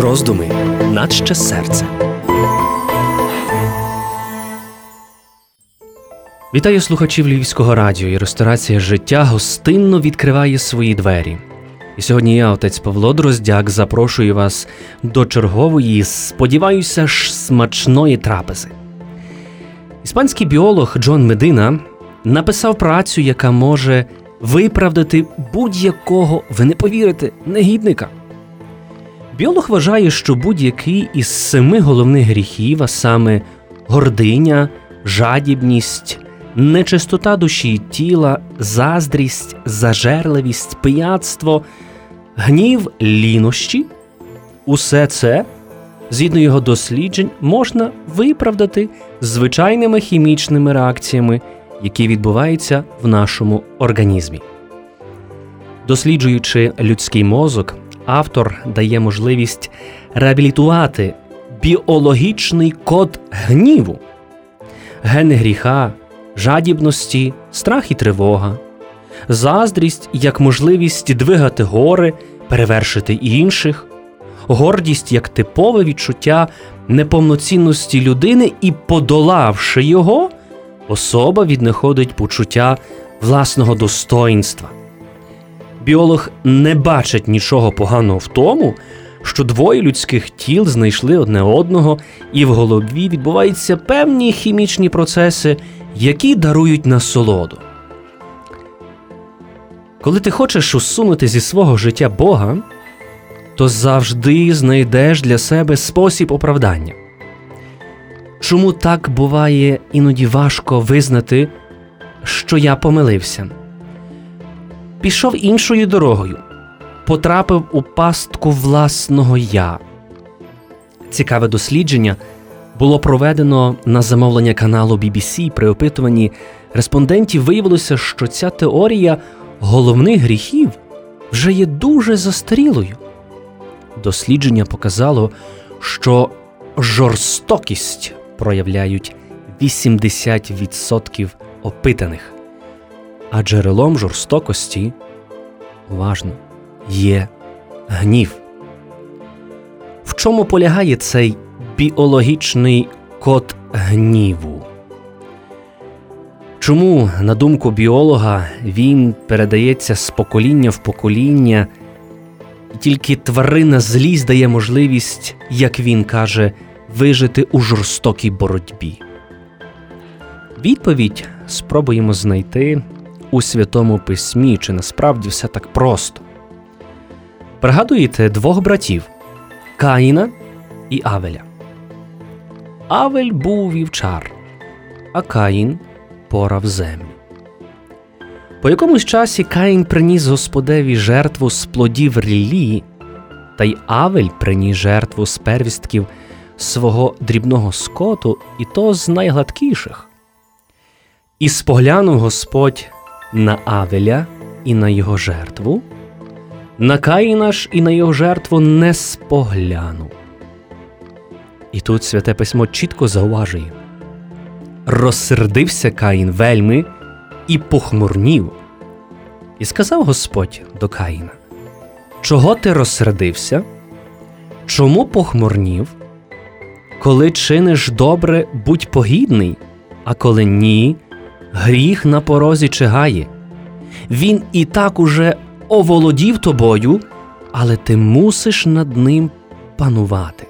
Роздуми наче серце. Вітаю слухачів Львівського радіо і ресторація життя гостинно відкриває свої двері. І сьогодні я, отець Павло Дроздяк, запрошую вас до чергової, сподіваюся, ж смачної трапези. Іспанський біолог Джон Медина написав працю, яка може виправдати будь-якого, ви не повірите, негідника. Біолог вважає, що будь-який із семи головних гріхів, а саме гординя, жадібність, нечистота душі і тіла, заздрість, зажерливість, пияцтво, гнів, лінощі, усе це, згідно його досліджень, можна виправдати звичайними хімічними реакціями, які відбуваються в нашому організмі. Досліджуючи людський мозок, автор дає можливість реабілітувати біологічний код гніву, гени гріха, жадібності, страх і тривога, заздрість як можливість двигати гори, перевершити інших, гордість як типове відчуття неповноцінності людини і, подолавши його, особа віднаходить почуття власного достоїнства. Біолог не бачить нічого поганого в тому, що двоє людських тіл знайшли одне одного, і в голові відбуваються певні хімічні процеси, які дарують насолоду. Коли ти хочеш усунути зі свого життя Бога, то завжди знайдеш для себе спосіб оправдання. Чому так буває іноді важко визнати, що я помилився? Пішов іншою дорогою, потрапив у пастку власного я. Цікаве дослідження було проведено на замовлення каналу BBC. При опитуванні респондентів виявилося, що ця теорія головних гріхів вже є дуже застарілою. Дослідження показало, що жорстокість проявляють 80% опитаних, а джерелом жорстокості уважно є гнів. В чому полягає цей біологічний код гніву? Чому, на думку біолога, він передається з покоління в покоління, і тільки тварина злість дає можливість, як він каже, вижити у жорстокій боротьбі? Відповідь спробуємо знайти у Святому Письмі, чи насправді все так просто. Пригадуєте двох братів Каїна і Авеля. Авель був вівчар, а Каїн порав землю. По якомусь часі Каїн приніс Господеві жертву з плодів ріллі, та й Авель приніс жертву з первістків свого дрібного скоту, і то з найгладкіших. І споглянув Господь на Авеля і на його жертву, на Каїна ж і на його жертву не споглянув. І тут святе письмо чітко зауважує розсердився Каїн вельми і похмурнів. І сказав Господь до Каїна: Чого ти розсердився? Чому похмурнів? Коли чиниш добре, будь погідний, а коли ні, гріх на порозі чигає. Він і так уже оволодів тобою, але ти мусиш над ним панувати.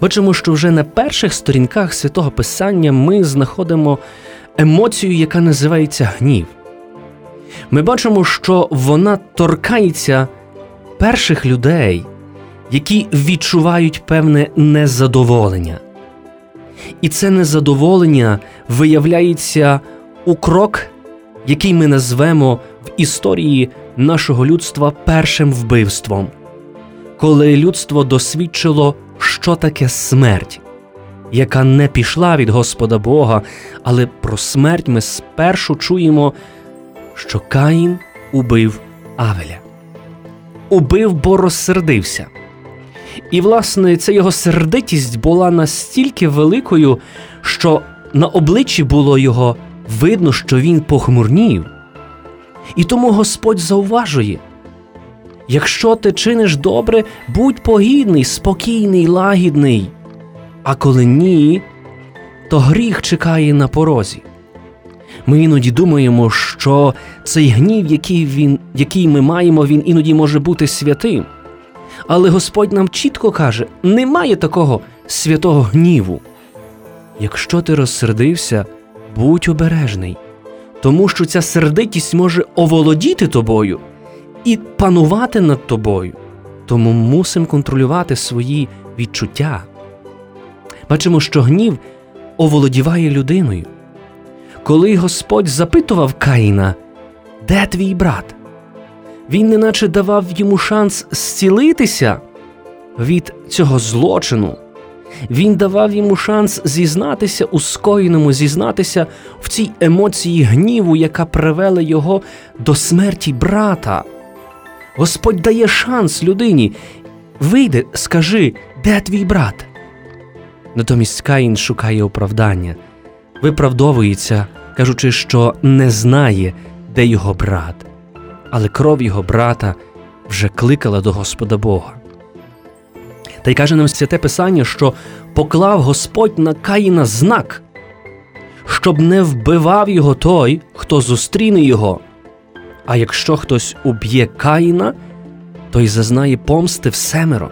Бачимо, що вже на перших сторінках святого Писання ми знаходимо емоцію, яка називається гнів. Ми бачимо, що вона торкається перших людей, які відчувають певне незадоволення. І це незадоволення виявляється у крок, який ми назвемо в історії нашого людства першим вбивством, коли людство досвідчило, що таке смерть, яка не пішла від Господа Бога, але про смерть ми спершу чуємо, що Каїн убив Авеля. Убив, бо розсердився. І, власне, ця його сердитість була настільки великою, що на обличчі було його видно, що він похмурнів. І тому Господь зауважує, Якщо ти чиниш добре, будь погідний, спокійний, лагідний. А коли ні, то гріх чекає на порозі. Ми іноді думаємо, що цей гнів, який він, який ми маємо, він іноді може бути святим. Але Господь нам чітко каже: немає такого святого гніву. Якщо ти розсердився, будь обережний, тому що ця сердитість може оволодіти тобою і панувати над тобою. Тому мусимо контролювати свої відчуття. Бачимо, що гнів оволодіває людиною. Коли Господь запитував Каїна, де твій брат? Він неначе давав йому шанс зцілитися від цього злочину. Він давав йому шанс зізнатися у скоєному, зізнатися в цій емоції гніву, яка привела його до смерті брата. Господь дає шанс людині. Вийди, скажи, де твій брат? Натомість Каїн шукає оправдання, виправдовується, кажучи, що не знає, де його брат, але кров його брата вже кликала до Господа Бога. Та й каже нам святе Писання, що поклав Господь на Каїна знак, щоб не вбивав його той, хто зустріне його. А якщо хтось уб'є Каїна, той зазнає помсти в семеро.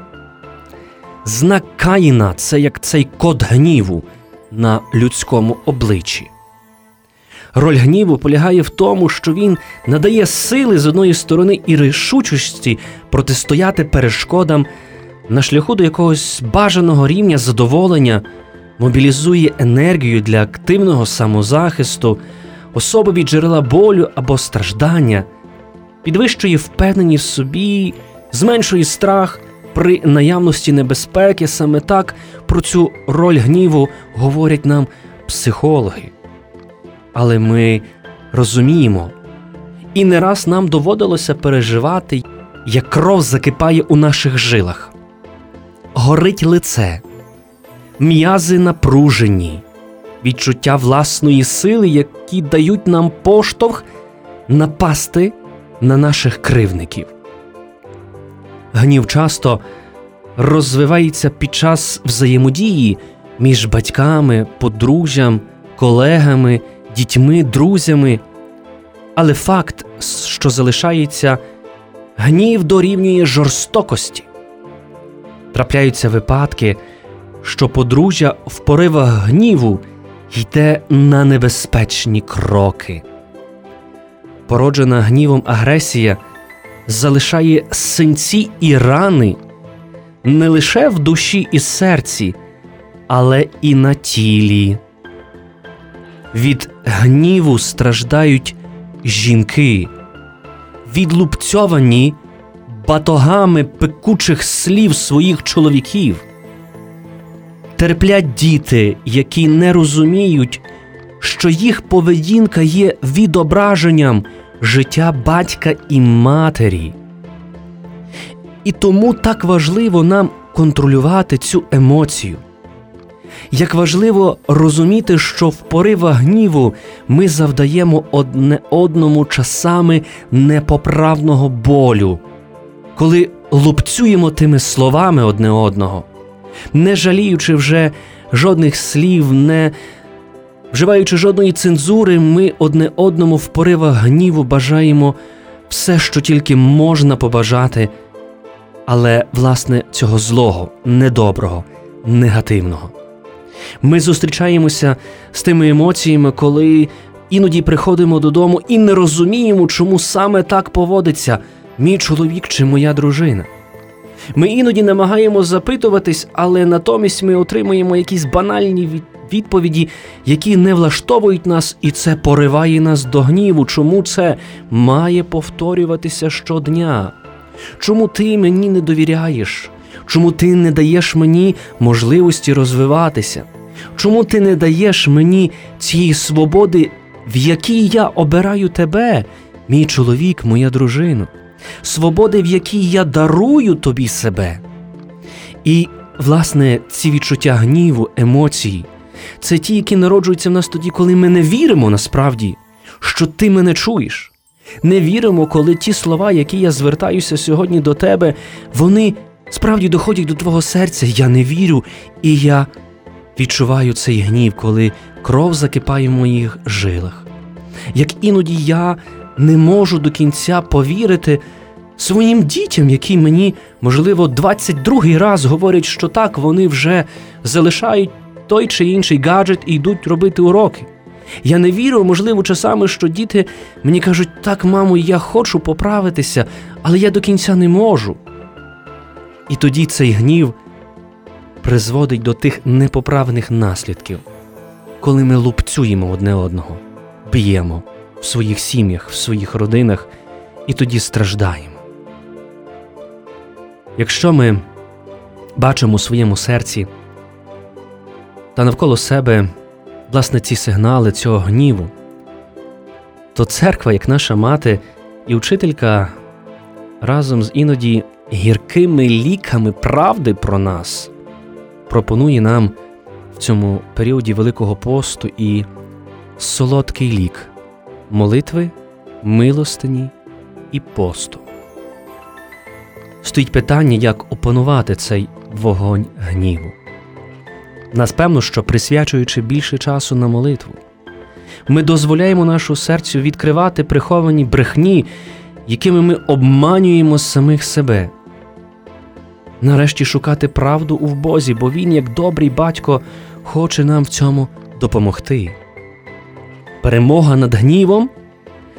Знак Каїна це як цей код гніву на людському обличчі. Роль гніву полягає в тому, що він надає сили з одної сторони і рішучості протистояти перешкодам на шляху до якогось бажаного рівня задоволення, мобілізує енергію для активного самозахисту, особові джерела болю або страждання, підвищує впевненість в собі, зменшує страх при наявності небезпеки. Саме так про цю роль гніву говорять нам психологи. Але ми розуміємо, і не раз нам доводилося переживати, як кров закипає у наших жилах, горить лице, м'язи напружені, відчуття власної сили, які дають нам поштовх напасти на наших кривників. Гнів часто розвивається під час взаємодії між батьками, подружжям, колегами, дітьми, друзями. Але факт, що залишається, гнів дорівнює жорстокості. Трапляються випадки, що подружжя в поривах гніву йде на небезпечні кроки. Породжена гнівом агресія залишає синці і рани не лише в душі і серці, але і на тілі. Від гніву страждають жінки, відлупцьовані батогами пекучих слів своїх чоловіків. Терплять діти, які не розуміють, що їх поведінка є відображенням життя батька і матері. І тому так важливо нам контролювати цю емоцію. Як важливо розуміти, що в поривах гніву ми завдаємо одне одному часами непоправного болю, коли лупцюємо тими словами одне одного, не жаліючи вже жодних слів, не вживаючи жодної цензури, ми одне одному в поривах гніву бажаємо все, що тільки можна побажати, але власне цього злого, недоброго, негативного. Ми зустрічаємося з тими емоціями, коли іноді приходимо додому і не розуміємо, чому саме так поводиться мій чоловік чи моя дружина. Ми іноді намагаємо запитуватись, але натомість ми отримуємо якісь банальні відповіді, які не влаштовують нас, і це пориває нас до гніву. Чому це має повторюватися щодня? Чому ти мені не довіряєш? Чому ти не даєш мені можливості розвиватися? Чому ти не даєш мені цієї свободи, в якій я обираю тебе, мій чоловік, моя дружина, свободи, в якій я дарую тобі себе? І, власне, ці відчуття гніву, емоції це ті, які народжуються в нас тоді, коли ми не віримо насправді, що ти мене чуєш. Не віримо, коли ті слова, які я звертаюся сьогодні до тебе, вони справді доходять до твого серця. Я не вірю, і я відчуваю цей гнів, коли кров закипає в моїх жилах. Як іноді я не можу до кінця повірити своїм дітям, які мені, можливо, 22-й раз говорять, що так вони вже залишають той чи інший гаджет і йдуть робити уроки. Я не вірю, можливо, часами, що діти мені кажуть, так, мамо, я хочу поправитися, але я до кінця не можу. І тоді цей гнів призводить до тих непоправних наслідків, коли ми лупцюємо одне одного, б'ємо в своїх сім'ях, в своїх родинах і тоді страждаємо. Якщо ми бачимо у своєму серці та навколо себе власне ці сигнали цього гніву, то церква, як наша мати і учителька, разом з іноді гіркими ліками правди про нас, пропонує нам в цьому періоді Великого посту і солодкий лік молитви, милостині і посту. Стоїть питання, як опанувати цей вогонь гніву. Нас певно, що присвячуючи більше часу на молитву, ми дозволяємо нашу серцю відкривати приховані брехні, якими ми обманюємо самих себе. Нарешті шукати правду у Бозі, бо Він, як добрий батько, хоче нам в цьому допомогти. Перемога над гнівом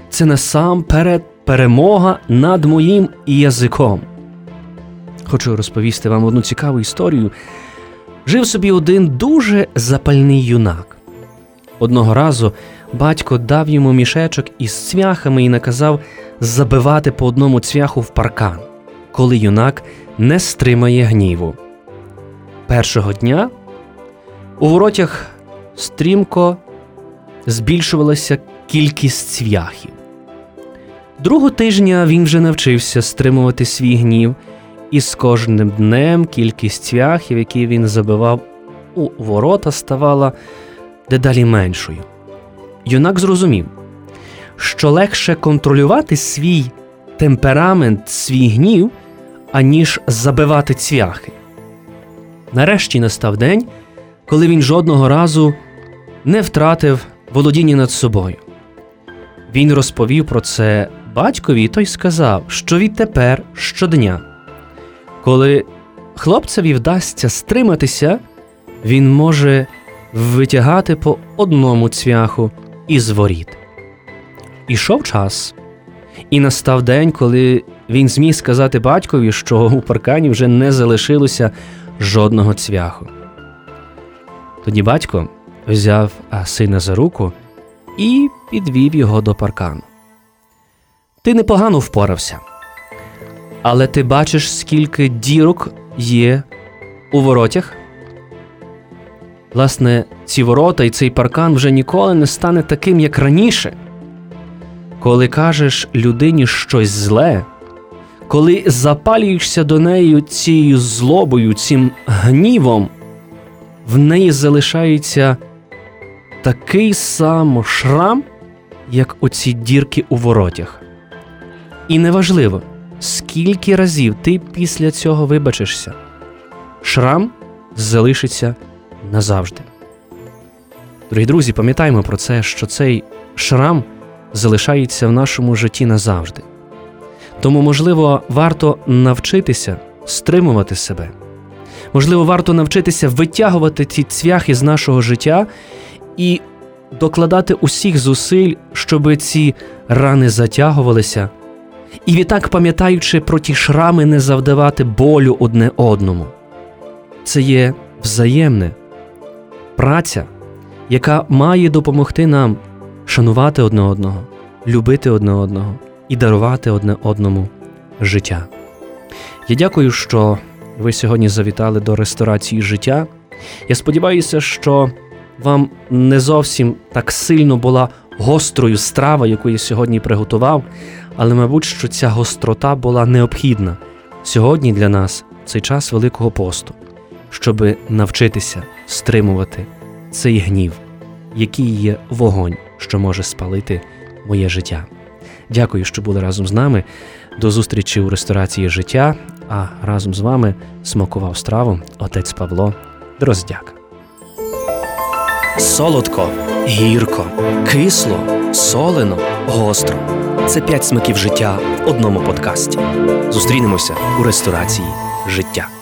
це насамперед перемога над моїм язиком. Хочу розповісти вам одну цікаву історію. Жив собі один дуже запальний юнак. Одного разу батько дав йому мішечок із цвяхами і наказав забивати по одному цвяху в паркан, коли юнак не стримає гніву. Першого дня у воротях стрімко збільшувалася кількість цвяхів. Другого тижня він вже навчився стримувати свій гнів, і з кожним днем кількість цвяхів, які він забивав у ворота, ставала дедалі меншою. Юнак зрозумів, що легше контролювати свій темперамент, свій гнів, аніж забивати цвяхи. Нарешті настав день, коли він жодного разу не втратив володіння над собою. Він розповів про це батькові, той сказав, що відтепер щодня, коли хлопцеві вдасться стриматися, він може витягати по одному цвяху із воріт. Ішов час, і настав день, коли він зміг сказати батькові, що у паркані вже не залишилося жодного цвяху. Тоді батько взяв сина за руку і підвів його до паркану. Ти непогано впорався, але ти бачиш, скільки дірок є у воротях. Власне, ці ворота і цей паркан вже ніколи не стане таким, як раніше. Коли кажеш людині щось зле, коли запалюєшся до неї цією злобою, цим гнівом, в неї залишається такий сам шрам, як оці дірки у воротях. І неважливо, скільки разів ти після цього вибачишся, шрам залишиться назавжди. Дорогі друзі, пам'ятаємо про це, що цей шрам залишається в нашому житті назавжди. Тому, можливо, варто навчитися стримувати себе. Можливо, варто навчитися витягувати ці цвяхи з нашого життя і докладати усіх зусиль, щоб ці рани затягувалися, і відтак, пам'ятаючи про ті шрами, не завдавати болю одне одному. Це є взаємне праця, яка має допомогти нам шанувати одне одного, любити одне одного і дарувати одне одному життя. Я дякую, що ви сьогодні завітали до ресторації життя. Я сподіваюся, що вам не зовсім так сильно була гострою страва, яку я сьогодні приготував, але, мабуть, що ця гострота була необхідна сьогодні для нас цей час Великого посту, щоб навчитися стримувати цей гнів, який є вогонь, що може спалити моє життя. Дякую, що були разом з нами. До зустрічі у ресторації життя. А разом з вами смакував страву отець Павло Дроздяк. Солодко, гірко, кисло, солено, гостро. Це п'ять смаків життя в одному подкасті. Зустрінемося у ресторації життя.